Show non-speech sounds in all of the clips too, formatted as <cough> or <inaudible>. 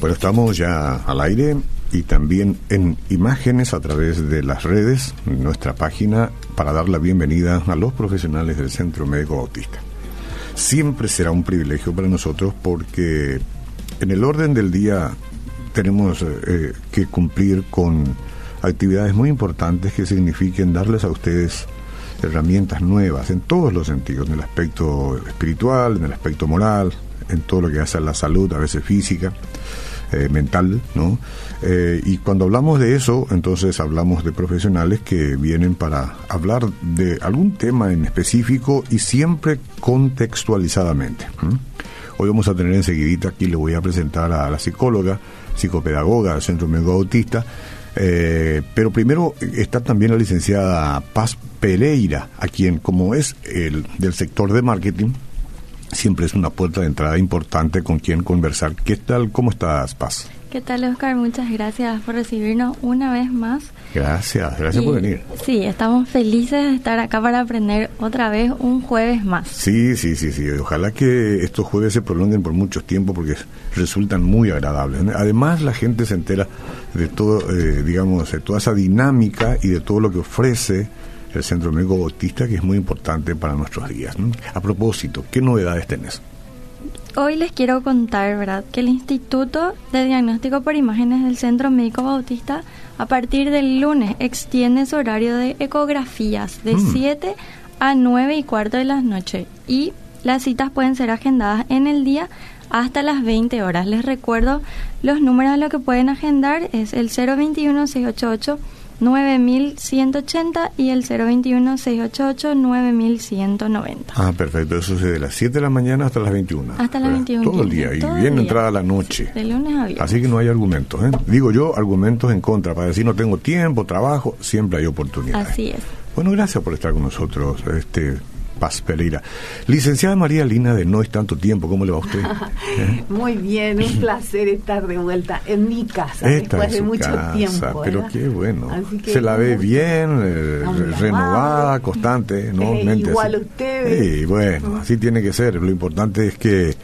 Bueno, estamos ya al aire y también en imágenes a través de las redes, nuestra página, para dar la bienvenida a los profesionales del Centro Médico Bautista. Siempre será un privilegio para nosotros porque en el orden del día tenemos eh, que cumplir con actividades muy importantes que signifiquen darles a ustedes herramientas nuevas en todos los sentidos, en el aspecto espiritual, en el aspecto moral, en todo lo que hace a la salud, a veces física, eh, mental, ¿no? Eh, y cuando hablamos de eso, entonces hablamos de profesionales que vienen para hablar de algún tema en específico y siempre contextualizadamente. Hoy vamos a tener enseguidita, aquí le voy a presentar a la psicóloga, psicopedagoga del Centro Médico Autista, eh, pero primero está también la licenciada Paz Pereira, a quien como es el del sector de marketing, siempre es una puerta de entrada importante con quien conversar. ¿Qué tal? ¿Cómo estás, Paz? ¿Qué tal, Oscar? Muchas gracias por recibirnos una vez más. Gracias, gracias por venir. Sí, estamos felices de estar acá para aprender otra vez un jueves más. Sí, sí, sí, sí. Ojalá que estos jueves se prolonguen por mucho tiempo porque resultan muy agradables. Además, la gente se entera de todo, eh, digamos, de toda esa dinámica y de todo lo que ofrece el Centro Médico Bautista, que es muy importante para nuestros días. A propósito, ¿qué novedades tenés? Hoy les quiero contar, ¿verdad?, que el Instituto de Diagnóstico por Imágenes del Centro Médico Bautista a partir del lunes extiende su horario de ecografías de 7 mm. a 9 y cuarto de la noche y las citas pueden ser agendadas en el día hasta las 20 horas. Les recuerdo los números a los que pueden agendar es el 021 688 9180 y el 021-688-9190. Ah, perfecto. Eso es de las 7 de la mañana hasta las 21. Hasta las 21. Todo el día. y bien entrada la noche. De lunes a viernes. Así que no hay argumentos. ¿eh? Digo yo, argumentos en contra. Para decir no tengo tiempo, trabajo, siempre hay oportunidad. Así es. Bueno, gracias por estar con nosotros. Este, Paz Pereira. Licenciada María Lina de No es tanto tiempo, ¿cómo le va a usted? <laughs> Muy bien, un <laughs> placer estar de vuelta en mi casa después de mucho tiempo. Pero qué bueno. Se la ve bien, eh, renovada, constante, ¿no? Eh, igual ustedes. Sí, bueno, así tiene que ser. Lo importante es que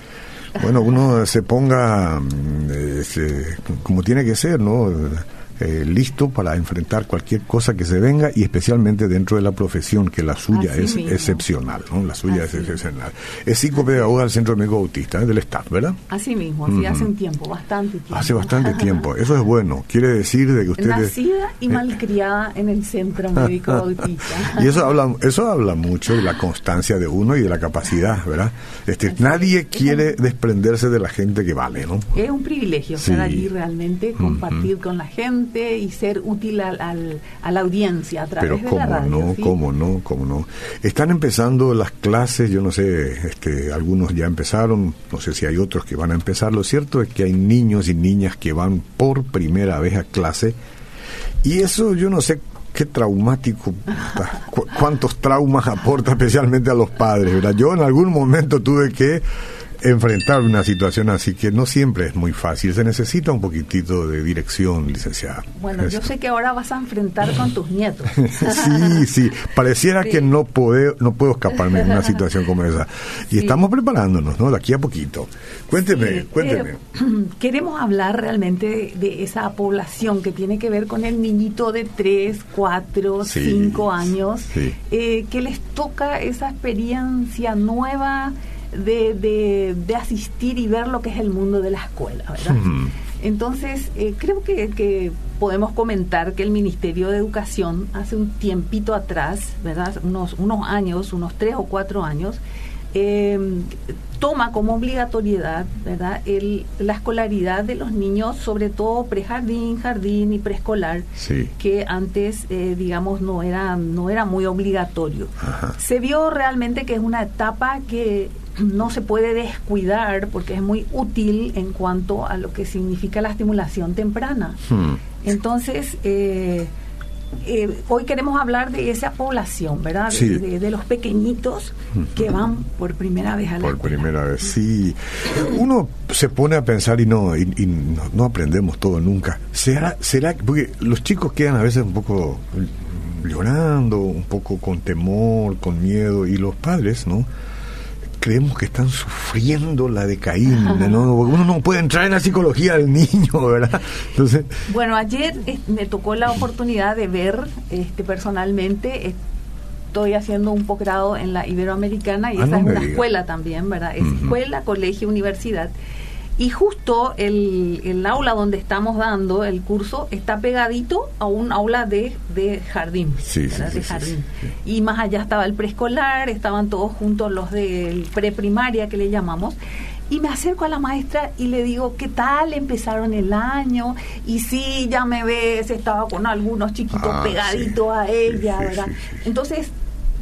bueno, uno se ponga mm, como tiene que ser, ¿no? Eh, listo para enfrentar cualquier cosa que se venga y especialmente dentro de la profesión que la suya es excepcional, ¿no? La suya es excepcional. Es psicopedagoga del Centro Médico Autista, del staff, ¿verdad? Así mismo, así hace un tiempo, bastante tiempo. Hace bastante <laughs> tiempo, eso es bueno, quiere decir de que usted... Nacida y eh, malcriada en el Centro Médico <laughs> Autista. y eso habla, eso habla mucho de la constancia de uno y de la capacidad, ¿verdad? Este, nadie quiere desprenderse de la gente que vale, ¿no? Es un privilegio estar allí realmente, compartir con la gente y ser útil al, a la audiencia a través Pero cómo no, cómo no, cómo no. Están empezando las clases, yo no sé, este, algunos ya empezaron, no sé si hay otros que van a empezar. Lo cierto es que hay niños y niñas que van por primera vez a clase y eso yo no sé qué traumático, cuántos traumas aporta especialmente a los padres, ¿verdad? Yo en algún momento tuve que enfrentar una situación así que no siempre es muy fácil. Se necesita un poquitito de dirección, licenciada. Bueno, yo sé que ahora vas a enfrentar con tus nietos. <laughs> sí, sí. Pareciera que no puedo, no puedo escaparme de una situación como esa. Y estamos preparándonos, ¿no? De aquí a poquito. Cuénteme, cuénteme. Eh, <clears throat> queremos hablar realmente de esa población que tiene que ver con el niñito de 3, 4, 5 años, eh, que les toca esa experiencia nueva de, de, asistir y ver lo que es el mundo de la escuela, ¿verdad? Entonces, eh, creo que, que, podemos comentar que el Ministerio de Educación hace un tiempito atrás, ¿verdad? Unos, unos años, unos tres o cuatro años, eh, toma como obligatoriedad ¿verdad? El, la escolaridad de los niños, sobre todo prejardín, jardín y preescolar, que antes, eh, digamos, no era, no era muy obligatorio. Se vio realmente que es una etapa que no se puede descuidar porque es muy útil en cuanto a lo que significa la estimulación temprana. Hmm. Entonces, eh, eh, hoy queremos hablar de esa población, ¿verdad? De, los pequeñitos que van por primera vez a la Por primera vez, sí. Uno se pone a pensar y no, y, no, aprendemos todo nunca. ¿Será, será, porque los chicos quedan a veces un poco llorando, un poco con temor, con miedo, y los padres, ¿no? Creemos que están sufriendo la de Caín, ¿no? uno no puede entrar en la psicología del niño, ¿verdad? Entonces, bueno, ayer me tocó la oportunidad de ver este, personalmente estoy haciendo un posgrado en la Iberoamericana y ah, esa es una escuela también, ¿verdad? Es escuela, colegio, universidad. Y justo el, el, aula donde estamos dando el curso está pegadito a un aula de, de jardín. Sí, de jardín. Y más allá estaba el preescolar, estaban todos juntos los de preprimaria que le llamamos. Y me acerco a la maestra y le digo, ¿qué tal? Empezaron el año. Y sí, ya me ves, estaba con algunos chiquitos ah, pegaditos a ella, ¿verdad? Entonces,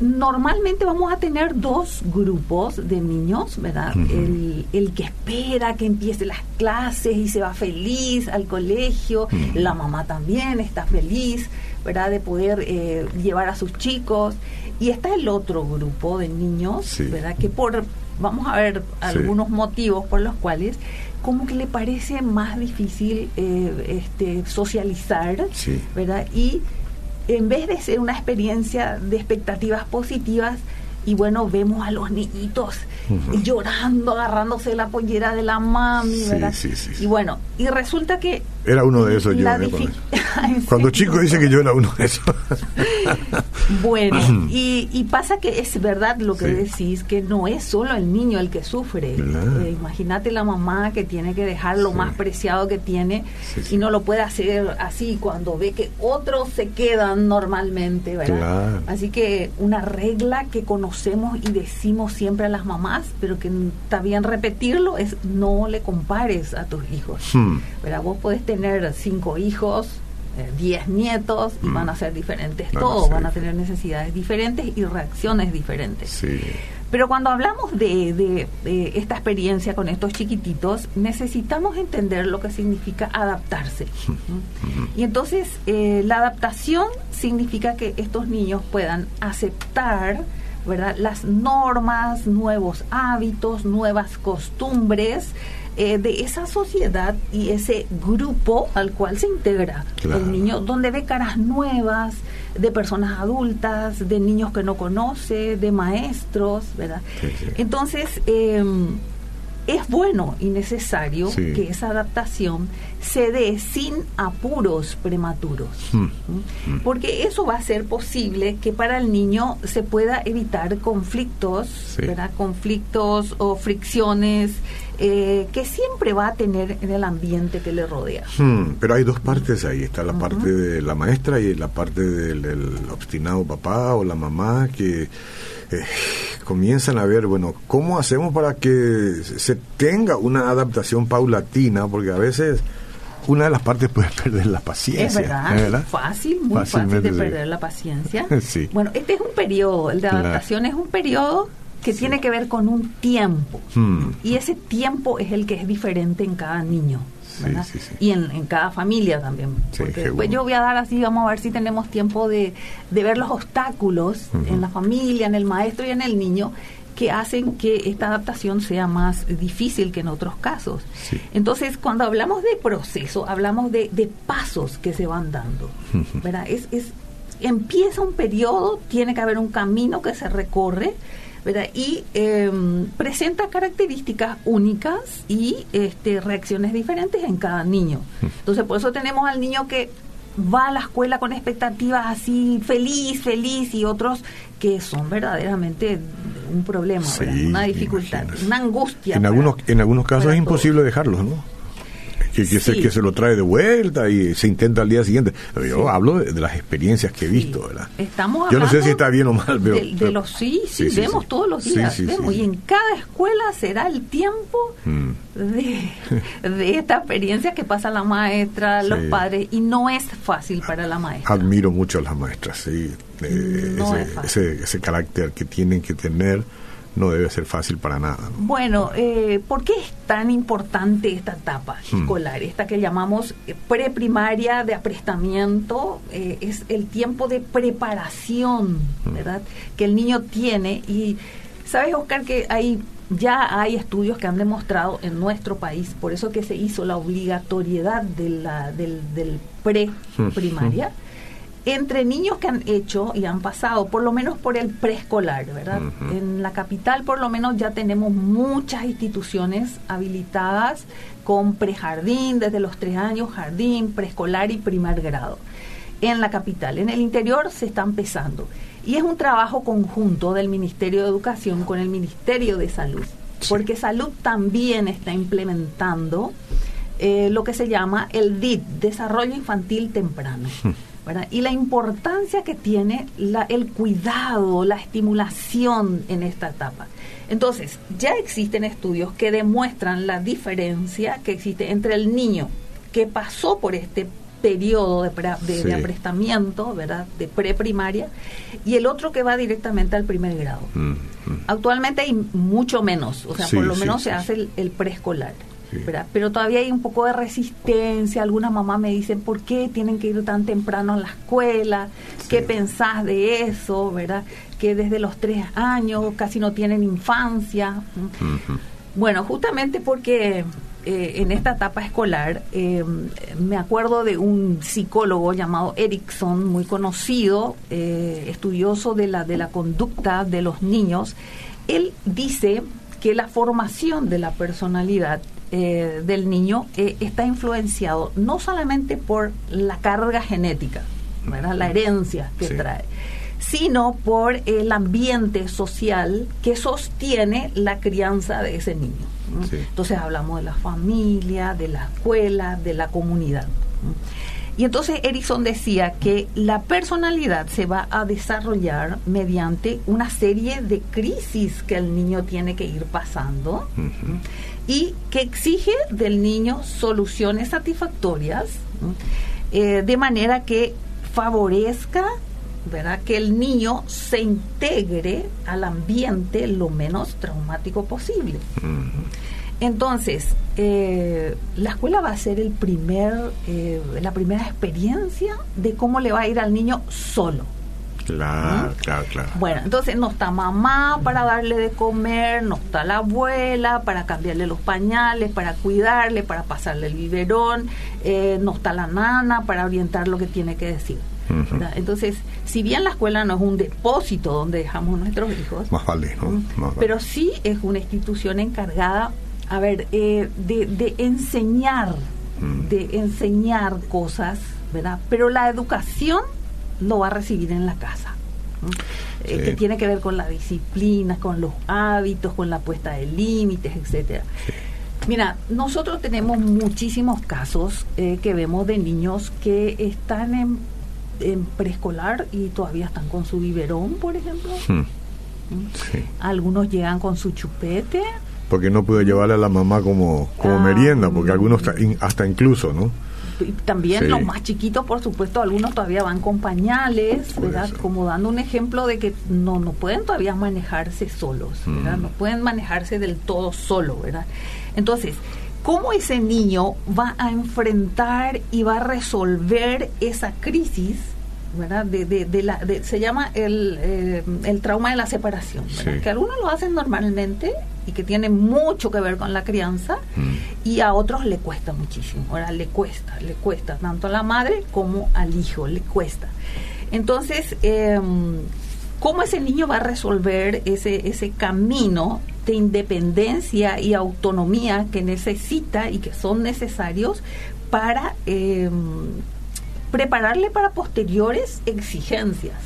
normalmente vamos a tener dos grupos de niños, ¿verdad? el, el, que espera que empiece las clases y se va feliz al colegio, la mamá también está feliz, ¿verdad? De poder eh, llevar a sus chicos. Y está el otro grupo de niños, ¿verdad? Que por, vamos a ver algunos motivos por los cuales como que le parece más difícil eh, este, socializar, ¿verdad? Y en vez de ser una experiencia de expectativas positivas, y bueno, vemos a los niñitos llorando, agarrándose la pollera de la mami, ¿verdad? Y bueno, y resulta que era uno de esos yo. Cuando <laughs> chico dice que yo era uno de esos. <laughs> bueno, y, pasa que es verdad lo que decís, que no es solo el niño el que sufre. Eh, imagínate la mamá que tiene que dejar lo más preciado que tiene y no lo puede hacer así cuando ve que otros se quedan normalmente, ¿verdad? Así que una regla que conocemos y decimos siempre a las mamás, pero que está bien repetirlo, es no le compares a tus hijos. Hmm. ¿verdad? Vos podés tener cinco hijos, eh, diez nietos y van a ser diferentes todos, van a tener necesidades diferentes y reacciones diferentes. Pero cuando hablamos de, esta experiencia con estos chiquititos, necesitamos entender lo que significa adaptarse. Y entonces eh, la adaptación significa que estos niños puedan aceptar ¿verdad? las normas, nuevos hábitos, nuevas costumbres, eh, de esa sociedad y ese grupo al cual se integra el niño, donde ve caras nuevas, de personas adultas, de niños que no conoce, de maestros, ¿verdad? Entonces, em, es bueno y necesario que esa adaptación se dé sin apuros prematuros, hmm. Hmm. porque eso va a ser posible que para el niño se pueda evitar conflictos, ¿verdad? conflictos o fricciones eh, que siempre va a tener en el ambiente que le rodea. Hmm, pero hay dos partes ahí, está la parte de la maestra y la parte del, obstinado papá o la mamá que eh, comienzan a ver, bueno, ¿cómo hacemos para que se tenga una adaptación paulatina? Porque a veces una de las partes puede <laughs> perder la paciencia. Es verdad, fácil, muy fácil de perder la paciencia. <laughs> Bueno, este es un periodo, el de adaptación es un periodo que tiene que ver con un tiempo. Hmm. Y ese tiempo es el que es diferente en cada niño. y en, cada familia también. Porque yo voy a dar así, vamos a ver si tenemos tiempo de, ver los obstáculos en la familia, en el maestro y en el niño que hacen que esta adaptación sea más difícil que en otros casos. Entonces, cuando hablamos de proceso, hablamos de, pasos que se van dando. ¿verdad? Es, es, empieza un periodo, tiene que haber un camino que se recorre, y em, presenta características únicas y este, reacciones diferentes en cada niño. Entonces, por eso tenemos al niño que va a la escuela con expectativas así feliz, feliz y otros que son verdaderamente un problema, una dificultad, una angustia. En algunos en algunos casos es imposible dejarlos, ¿no? Que, que, se, que se lo trae de vuelta y se intenta al día siguiente. yo hablo de, las experiencias que he visto, ¿verdad? Estamos yo no sé si está bien o mal, pero, de, los sí, sí, vemos todos los días, vemos, y en cada escuela será el tiempo mm. de, <laughs> de esta experiencia que pasa la maestra, los padres, y no es fácil para la maestra. Admiro mucho a las maestras, sí, eh, ese, ese carácter que tienen que tener no debe ser fácil para nada. Bueno, eh, ¿por qué es tan importante esta etapa hmm. escolar? Esta que llamamos eh, preprimaria de aprestamiento, eh, es el tiempo de preparación, hmm. ¿verdad? Que el niño tiene. Y sabes, Oscar, que hay ya hay estudios que han demostrado en nuestro país, por eso que se hizo la obligatoriedad de la, del, del pre-primaria. Hmm entre niños que han hecho y han pasado por lo menos por el preescolar, ¿verdad? En la capital por lo menos ya tenemos muchas instituciones habilitadas con prejardín desde los tres años, jardín, preescolar y primer grado. En la capital, en el interior se está empezando. Y es un trabajo conjunto del Ministerio de Educación con el Ministerio de Salud, porque Salud también está implementando eh, lo que se llama el DIT, Desarrollo Infantil Temprano. <laughs> Y la importancia que tiene la, el cuidado, la estimulación en esta etapa. Entonces, ya existen estudios que demuestran la diferencia que existe entre el niño que pasó por este periodo de, de, aprestamiento, ¿verdad? De preprimaria, y el otro que va directamente al primer grado. Mm, mm. Actualmente hay mucho menos, o sea, por lo menos se hace el, preescolar. Pero todavía hay un poco de resistencia. Algunas mamás me dicen, ¿por qué tienen que ir tan temprano a la escuela? ¿Qué pensás de eso? ¿Verdad? Que desde los tres años casi no tienen infancia. Bueno, justamente porque eh, en esta etapa escolar, eh, me acuerdo de un psicólogo llamado Erickson, muy conocido, eh, estudioso de la, de la conducta de los niños. Él dice que la formación de la personalidad del niño está influenciado no solamente por la carga genética, la herencia que trae, sino por el ambiente social que sostiene la crianza de ese niño. Entonces hablamos de la familia, de la escuela, de la comunidad. Y entonces Erickson decía que la personalidad se va a desarrollar mediante una serie de crisis que el niño tiene que ir pasando y que exige del niño soluciones satisfactorias eh, de manera que favorezca ¿verdad? que el niño se integre al ambiente lo menos traumático posible. Entonces, eh, la escuela va a ser el primer, eh, la primera experiencia de cómo le va a ir al niño solo. Claro, claro, claro. Bueno, entonces no está mamá para darle de comer, no está la abuela para cambiarle los pañales, para cuidarle, para pasarle el biberón, eh, no está la nana para orientar lo que tiene que decir. Entonces, si bien la escuela no es un depósito donde dejamos nuestros hijos, más vale, ¿no? pero sí es una institución encargada, a ver, eh, de, enseñar, mm. de enseñar cosas, ¿verdad? Pero la educación lo va a recibir en la casa. Eh, que tiene que ver con la disciplina, con los hábitos, con la puesta de límites, etcétera. Mira, nosotros tenemos muchísimos casos eh, que vemos de niños que están en en preescolar y todavía están con su biberón, por ejemplo. Hmm. ¿Mm? Algunos llegan con su chupete. Porque no puede llevarle a la mamá como, como ah, merienda, porque algunos hasta incluso, ¿no? también los más chiquitos, por supuesto, algunos todavía van con pañales, ¿verdad? Como dando un ejemplo de que no, no pueden todavía manejarse solos, ¿verdad? Hmm. No pueden manejarse del todo solo, ¿verdad? Entonces, ¿cómo ese niño va a enfrentar y va a resolver esa crisis ¿verdad? De, de, la, se llama el, eh, el, trauma de la separación, que algunos lo hacen normalmente y que tiene mucho que ver con la crianza mm. y a otros le cuesta muchísimo, ahora le cuesta, le cuesta tanto a la madre como al hijo, le cuesta. Entonces, eh, ¿cómo ese niño va a resolver ese, ese camino de independencia y autonomía que necesita y que son necesarios para... Eh, prepararle para posteriores exigencias.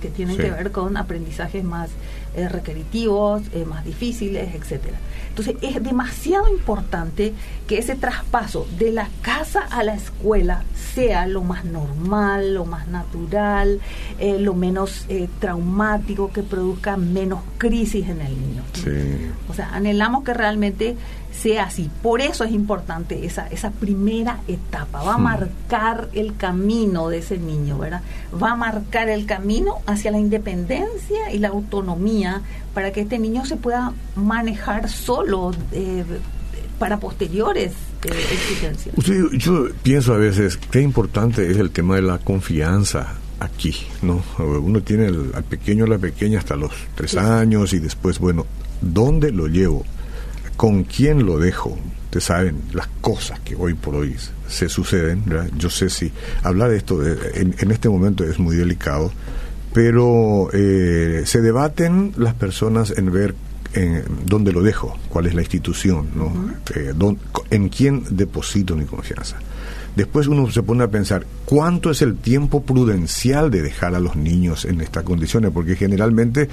Que tienen que ver con aprendizajes más eh, requeritivos, eh, más difíciles, etcétera. Entonces es demasiado importante que ese traspaso de la casa a la escuela sea lo más normal, lo más natural, eh, lo menos traumático, que produzca menos crisis en el niño. O sea, anhelamos que realmente sea así. Por eso es importante esa, esa primera etapa. Va a marcar el camino de ese niño, ¿verdad? Va a marcar el camino hacia la independencia y la autonomía para que este niño se pueda manejar solo eh, para posteriores eh, exigencias. yo pienso a veces qué importante es el tema de la confianza aquí, ¿no? Uno tiene al pequeño o la pequeña hasta los tres años y después, bueno, ¿dónde lo llevo? con quién lo dejo, ustedes saben las cosas que hoy por hoy se suceden. Yo sé si hablar de esto en, este momento es muy delicado, pero eh, se debaten las personas en ver en dónde lo dejo, cuál es la institución, ¿no? Eh, en quién deposito mi confianza. Después uno se pone a pensar, ¿cuánto es el tiempo prudencial de dejar a los niños en estas condiciones? Porque generalmente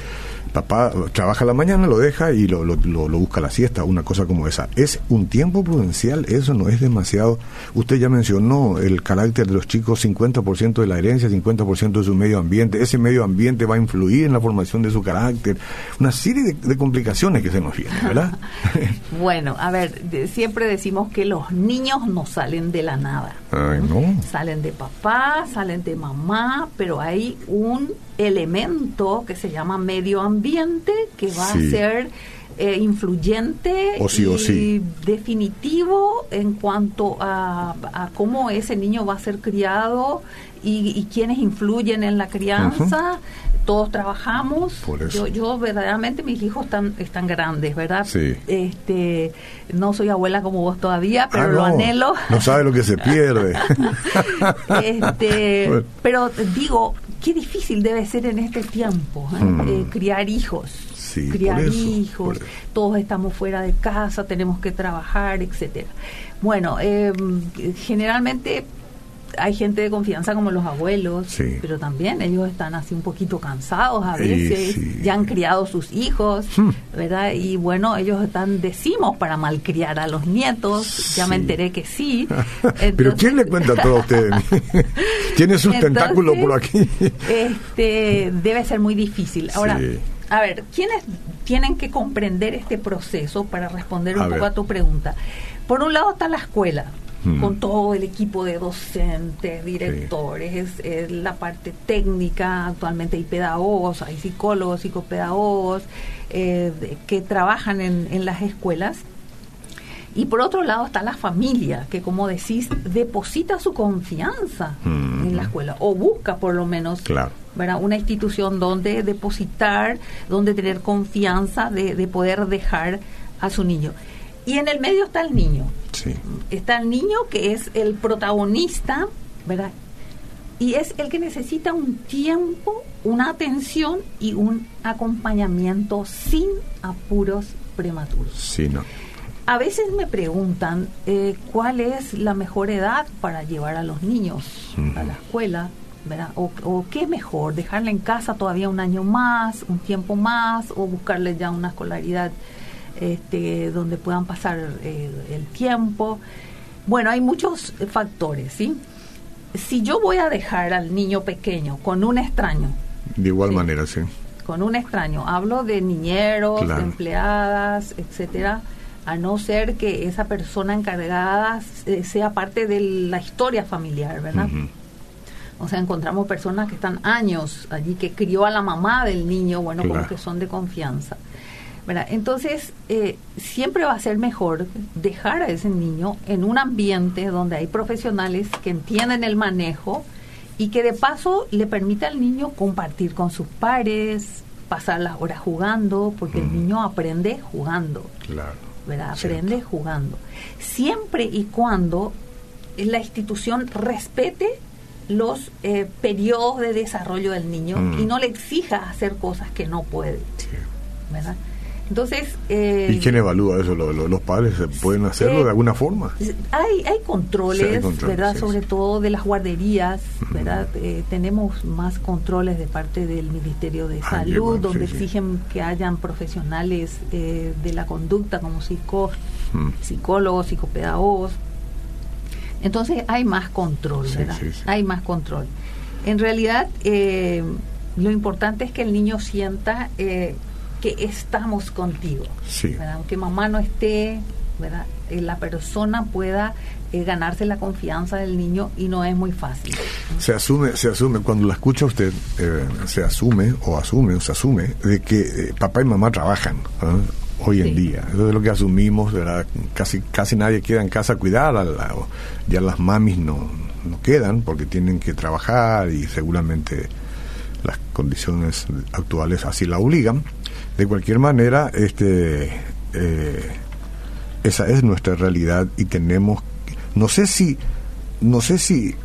papá trabaja la mañana, lo deja y lo, lo, lo, busca la siesta, una cosa como esa. ¿Es un tiempo prudencial? Eso no es demasiado. Usted ya mencionó el carácter de los chicos, 50% de la herencia, 50% de su medio ambiente. Ese medio ambiente va a influir en la formación de su carácter. Una serie de, complicaciones que se nos vienen, ¿verdad? <laughs> bueno, a ver, siempre decimos que los niños no salen de la nada. Ay, no. Salen de papá, salen de mamá, pero hay un elemento que se llama medio ambiente que va a ser eh, influyente y definitivo en cuanto a, cómo ese niño va a ser criado y, y quiénes influyen en la crianza. Todos trabajamos. Yo, yo verdaderamente mis hijos están están grandes, ¿verdad? Este, no soy abuela como vos todavía, pero ah, lo anhelo. No sabe lo que se pierde. <laughs> este, <laughs> pero digo, qué difícil debe ser en este tiempo ¿eh? Mm. Eh, criar hijos. criar hijos, todos estamos fuera de casa, tenemos que trabajar, etcétera. Bueno, eh, generalmente hay gente de confianza como los abuelos, pero también ellos están así un poquito cansados a veces, ya han criado sus hijos, hmm. ¿verdad? Y bueno, ellos están, decimos, para malcriar a los nietos, ya me enteré que sí. <laughs> pero ¿quién le cuenta todo a ustedes? <laughs> Tiene sus tentáculos por aquí. este Debe ser muy difícil. Ahora, a ver, ¿quiénes tienen que comprender este proceso para responder un poco a tu pregunta? Por un lado está la escuela, con todo el equipo de docentes, directores, es, la parte técnica, actualmente hay pedagogos, hay psicólogos, psicopedagogos eh, que trabajan en, las escuelas. Y por otro lado está la familia, que como decís, deposita su confianza en la escuela, o busca por lo menos una institución donde depositar, donde tener confianza de, de poder dejar a su niño. Y en el medio está el niño. Está el niño que es el protagonista, ¿verdad? Y es el que necesita un tiempo, una atención y un acompañamiento sin apuros prematuros. Sí, no. A veces me preguntan eh, cuál es la mejor edad para llevar a los niños a la escuela, ¿verdad? O, o, qué es mejor, dejarle en casa todavía un año más, un tiempo más, o buscarle ya una escolaridad este, donde puedan pasar eh, el tiempo. Bueno, hay muchos factores, ¿sí? Si yo voy a dejar al niño pequeño con un extraño. De igual manera, sí. Con un extraño. Hablo de niñeros, de empleadas, etcétera. A no ser que esa persona encargada eh, sea parte de la historia familiar, ¿verdad? O sea, encontramos personas que están años allí, que crió a la mamá del niño, bueno, como que son de confianza. Entonces, eh, siempre va a ser mejor dejar a ese niño en un ambiente donde hay profesionales que entienden el manejo y que de paso le permita al niño compartir con sus pares, pasar las horas jugando, porque el niño aprende jugando. Claro. ¿verdad? Aprende jugando. Siempre y cuando la institución respete los eh, periodos de desarrollo del niño y no le exija hacer cosas que no puede. ¿verdad? Entonces, eh, ¿Y quién evalúa eso? ¿Los, padres pueden hacerlo de alguna forma? Hay, hay controles, ¿verdad? Sobre todo de las guarderías, ¿verdad? Eh, tenemos más controles de parte del Ministerio de Salud, donde exigen que hayan profesionales eh, de la conducta como psico, psicólogos, psicopedagogos. Entonces hay más control, ¿verdad? Hay más control. En realidad, lo importante es que el niño sienta que estamos contigo. Aunque mamá no esté, ¿verdad? Eh, la persona pueda eh, ganarse la confianza del niño y no es muy fácil. Se asume, se asume, cuando la escucha usted, eh, se asume o asume o se asume de que papá y mamá trabajan. hoy en día. Eso es lo que asumimos, ¿verdad? Casi, casi nadie queda en casa a cuidar, ya las mamis no, no quedan porque tienen que trabajar y seguramente las condiciones actuales así la obligan. De cualquier manera, este, eh, esa es nuestra realidad y tenemos, no sé si, no sé si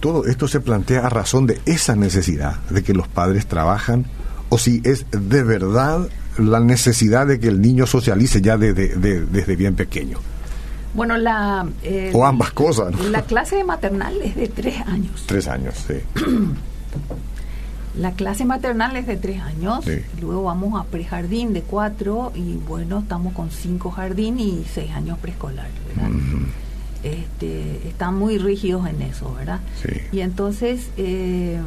todo esto se plantea a razón de esa necesidad de que los padres trabajan o si es de verdad la necesidad de que el niño socialice ya desde, desde bien pequeño. Bueno, la... Eh, o ambas cosas. La clase maternal es de tres años. Tres años, sí. <clears throat> la clase maternal es de tres años. Luego vamos a prejardín de cuatro y bueno, estamos con cinco jardín y seis años preescolar, este, están muy rígidos en eso, ¿verdad? Sí. Y entonces, eh,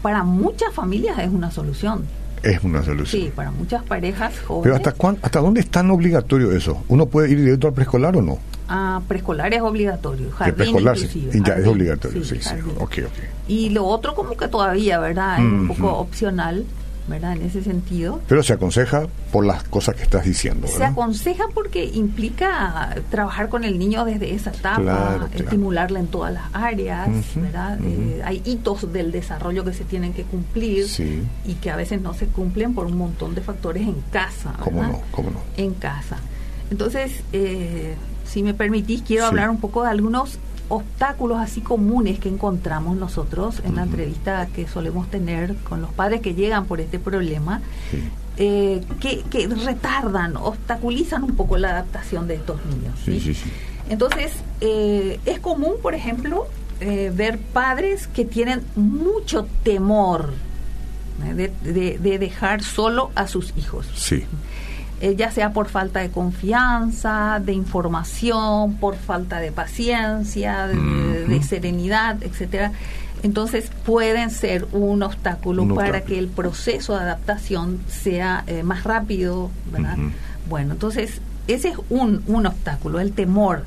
para muchas familias es una solución es una solución. Sí, para muchas parejas jóvenes. Pero ¿hasta, cuán, hasta dónde es tan obligatorio eso? ¿Uno puede ir directo al preescolar o no? Ah, preescolar es obligatorio. Jardín preescolar ya es obligatorio, sí, sí. Okay, Y lo otro como que todavía, ¿verdad? Es un poco opcional. ¿verdad? En ese sentido. Pero se aconseja por las cosas que estás diciendo. Se aconseja porque implica trabajar con el niño desde esa etapa, estimularle en todas las áreas, ¿verdad? Eh, hay hitos del desarrollo que se tienen que cumplir y que a veces no se cumplen por un montón de factores en casa. ¿Cómo no? ¿Cómo no? En casa. Entonces, eh, si me permitís, quiero hablar un poco de algunos obstáculos así comunes que encontramos nosotros en la entrevista que solemos tener con los padres que llegan por este problema, eh, que, retardan, obstaculizan un poco la adaptación de estos niños. Entonces, eh, es común, por ejemplo, eh, ver padres que tienen mucho temor de, de, dejar solo a sus hijos. Sí. Eh, ya sea por falta de confianza, de información, por falta de paciencia, de, serenidad, etcétera. Entonces pueden ser un obstáculo para que el proceso de adaptación sea eh, más rápido, ¿verdad? Bueno, entonces ese es un, un obstáculo, el temor.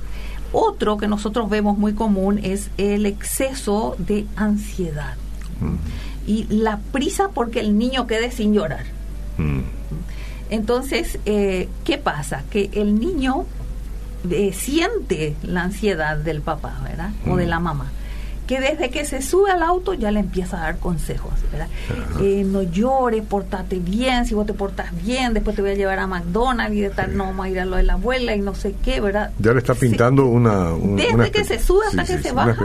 Otro que nosotros vemos muy común es el exceso de ansiedad y la prisa porque el niño quede sin llorar. Entonces, eh, ¿qué pasa? Que el niño eh, siente la ansiedad del papá, ¿verdad? O de la mamá. Que desde que se sube al auto ya le empieza a dar consejos, ¿verdad? Eh, no llores, portate bien, si vos te portas bien, después te voy a llevar a McDonald's y de tal no vamos a ir a lo de la abuela y no sé qué, ¿verdad? Ya le está pintando una, Desde que se sube hasta que se baja.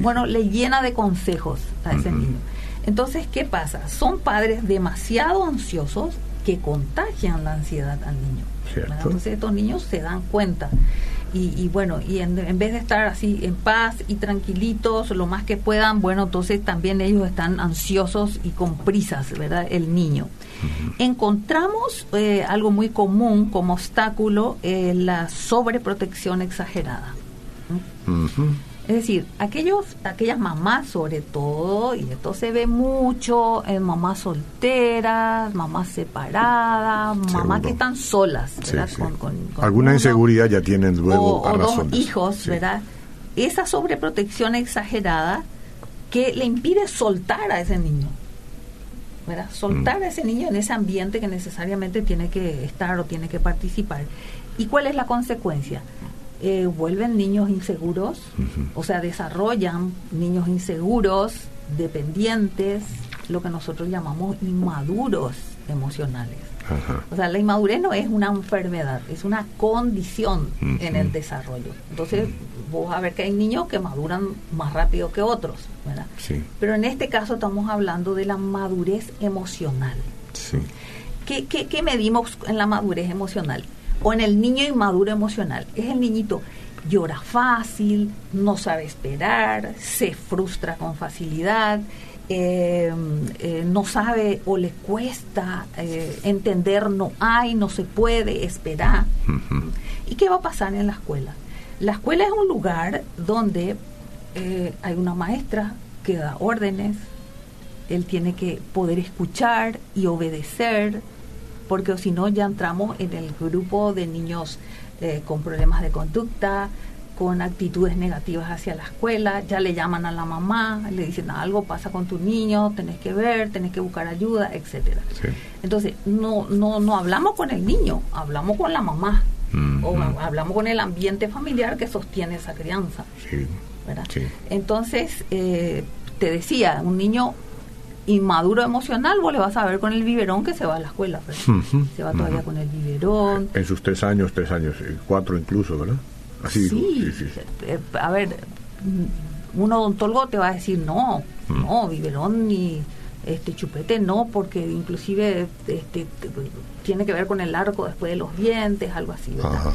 Bueno, le llena de consejos a ese niño. Entonces, ¿qué pasa? Son padres demasiado ansiosos que contagian la ansiedad al niño. Entonces estos niños se dan cuenta. Y, bueno, y en, vez de estar así en paz y tranquilitos lo más que puedan, bueno, entonces también ellos están ansiosos y con prisas, ¿verdad? El niño. Encontramos eh, algo muy común como obstáculo, eh, la sobreprotección exagerada. Es decir, aquellos, aquellas mamás sobre todo, y esto se ve mucho en mamás solteras, mamás separadas, mamás que están solas, ¿verdad? Con, Alguna inseguridad ya tienen luego o, dos hijos, ¿verdad? Esa sobreprotección exagerada que le impide soltar a ese niño. ¿verdad? Soltar mm. a ese niño en ese ambiente que necesariamente tiene que estar o tiene que participar. ¿Y cuál es la consecuencia? Eh, vuelven niños inseguros, o sea, desarrollan niños inseguros, dependientes, lo que nosotros llamamos inmaduros emocionales. O sea, la inmadurez no es una enfermedad, es una condición en el desarrollo. Entonces, vos a ver que hay niños que maduran más rápido que otros, ¿verdad? Pero en este caso estamos hablando de la madurez emocional. Sí. ¿Qué, qué, qué medimos en la madurez emocional? O en el niño inmaduro emocional. Es el niñito llora fácil, no sabe esperar, se frustra con facilidad, eh, eh, no sabe o le cuesta eh, entender no hay, no se puede esperar. ¿Y qué va a pasar en la escuela? La escuela es un lugar donde hay una maestra que da órdenes, él tiene que poder escuchar y obedecer, porque si no ya entramos en el grupo de niños eh, con problemas de conducta, con actitudes negativas hacia la escuela, ya le llaman a la mamá, le dicen algo pasa con tu niño, tenés que ver, tenés que buscar ayuda, etcétera. Entonces, no, no, no hablamos con el niño, hablamos con la mamá, o hablamos con el ambiente familiar que sostiene esa crianza. Entonces, eh, te decía, un niño inmaduro emocional, vos le vas a ver con el biberón que se va a la escuela, se va todavía con el biberón. En sus tres años, tres años, eh, cuatro incluso, ¿verdad? Así sí, eh, a ver, un odontólogo te va a decir no, no, biberón ni este chupete no, porque inclusive este, tiene que ver con el arco después de los dientes, algo así, ¿verdad?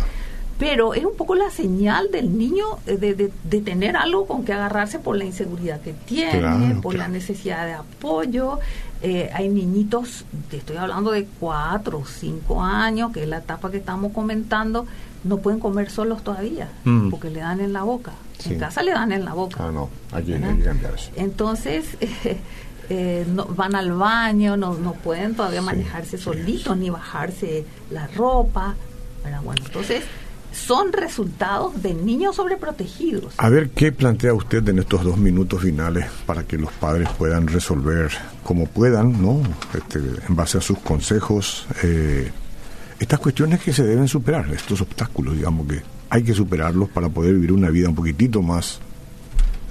Pero es un poco la señal del niño eh, de, de, tener algo con que agarrarse por la inseguridad que tiene, por la necesidad de apoyo. Eh, hay niñitos, te estoy hablando de cuatro o cinco años, que es la etapa que estamos comentando, no pueden comer solos todavía, mm. porque le dan en la boca. En casa le dan en la boca. Ah, no, hay que, Entonces, <laughs> eh, no, van al baño, no, no pueden todavía manejarse solitos, ni bajarse la ropa. Pero bueno, entonces son resultados de niños sobreprotegidos. A ver, ¿qué plantea usted en estos dos minutos finales para que los padres puedan resolver como puedan, ¿no? Este, en base a sus consejos, eh, estas cuestiones que se deben superar, estos obstáculos, digamos que hay que superarlos para poder vivir una vida un poquitito más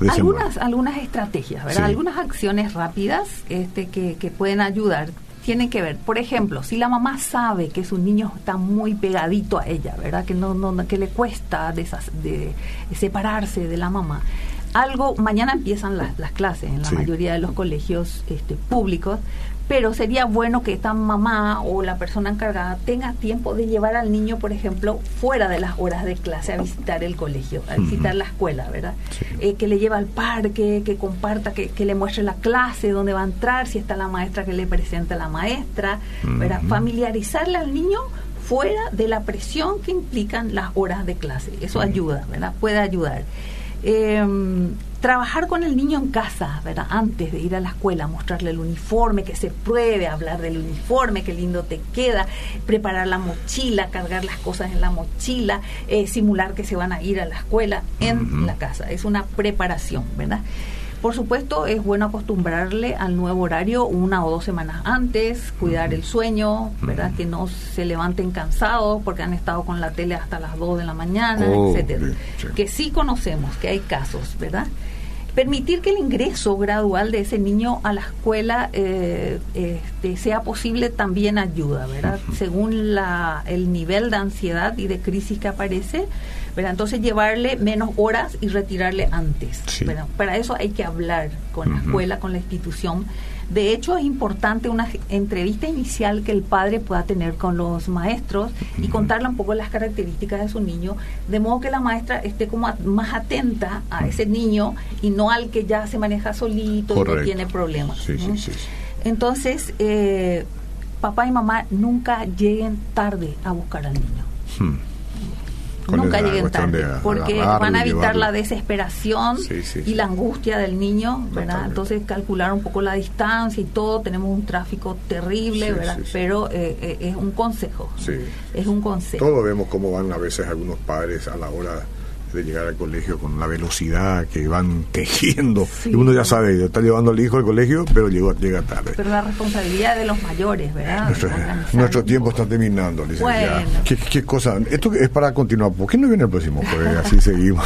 algunas algunas estrategias, ¿verdad? Algunas acciones rápidas este, que, que pueden ayudar tiene que ver, por ejemplo, si la mamá sabe que su niño está muy pegadito a ella, ¿verdad? Que no, no que le cuesta de, de separarse de la mamá. Algo, mañana empiezan las, las clases en la mayoría de los colegios este, públicos, pero sería bueno que esta mamá o la persona encargada tenga tiempo de llevar al niño, por ejemplo, fuera de las horas de clase a visitar el colegio, a visitar la escuela, ¿verdad? Eh, que le lleve al parque, que comparta, que, le muestre la clase, dónde va a entrar, si está la maestra, que le presente a la maestra, ¿verdad? Familiarizarle al niño fuera de la presión que implican las horas de clase. Eso ayuda, ¿verdad? Puede ayudar. Eh, trabajar con el niño en casa, ¿verdad? Antes de ir a la escuela, mostrarle el uniforme, que se pruebe, hablar del uniforme, qué lindo te queda, preparar la mochila, cargar las cosas en la mochila, eh, simular que se van a ir a la escuela en la casa. Es una preparación, ¿verdad? Por supuesto, es bueno acostumbrarle al nuevo horario una o dos semanas antes, cuidar el sueño, ¿verdad? Que no se levanten cansados porque han estado con la tele hasta las 2 de la mañana, oh, etcétera. Que sí conocemos que hay casos, ¿verdad? permitir que el ingreso gradual de ese niño a la escuela eh, este, sea posible también ayuda, ¿verdad? Según la, el nivel de ansiedad y de crisis que aparece, ¿verdad? Entonces llevarle menos horas y retirarle antes. Para eso hay que hablar con la escuela, con la institución de hecho, es importante una entrevista inicial que el padre pueda tener con los maestros y contarle un poco las características de su niño, de modo que la maestra esté como más atenta a ese niño y no al que ya se maneja solito y no tiene problemas. Entonces, eh, papá y mamá nunca lleguen tarde a buscar al niño. Hmm nunca lleguen tarde, porque van a evitar la desesperación y la angustia del niño, ¿verdad? Entonces calcular un poco la distancia y todo, tenemos un tráfico terrible, ¿verdad? Pero eh, eh, es un consejo, es un consejo. Todos vemos cómo van a veces algunos padres a la hora de llegar al colegio con la velocidad que van <laughs> tejiendo. Y uno ya sabe, está llevando al hijo al colegio, pero llegó, llega tarde. Pero la responsabilidad de los mayores, ¿verdad? Nuestro, tiempo está terminando, licenciada. ¿Qué, cosa? Esto es para continuar. ¿Por qué no viene el próximo jueves? Así <laughs> seguimos.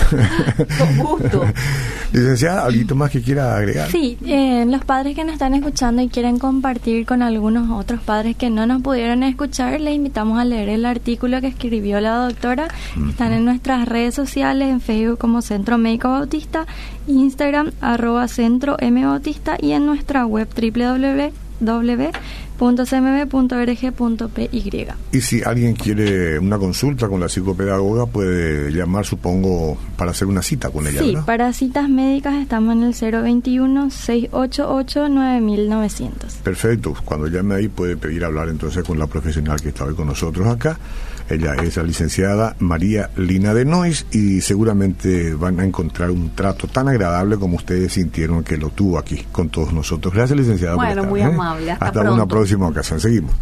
Con gusto. <laughs> licenciada, ¿algo más que quiera agregar? Sí, eh, los padres que nos están escuchando y quieren compartir con algunos otros padres que no nos pudieron escuchar, les invitamos a leer el artículo que escribió la doctora. Están en nuestras redes sociales en Facebook como Centro Médico Bautista, Instagram arroba Centro M Bautista y en nuestra web www.cmb.org.py. Y si alguien quiere una consulta con la psicopedagoga, puede llamar, supongo, para hacer una cita con ella. Sí, para citas médicas estamos en el 021-688-9900. Perfecto, cuando llame ahí puede pedir hablar entonces con la profesional que está hoy con nosotros acá ella es la licenciada María Lina de Nois y seguramente van a encontrar un trato tan agradable como ustedes sintieron que lo tuvo aquí con todos nosotros. Gracias, licenciada. Bueno, muy ¿eh? amable. Hasta, una próxima ocasión. Seguimos.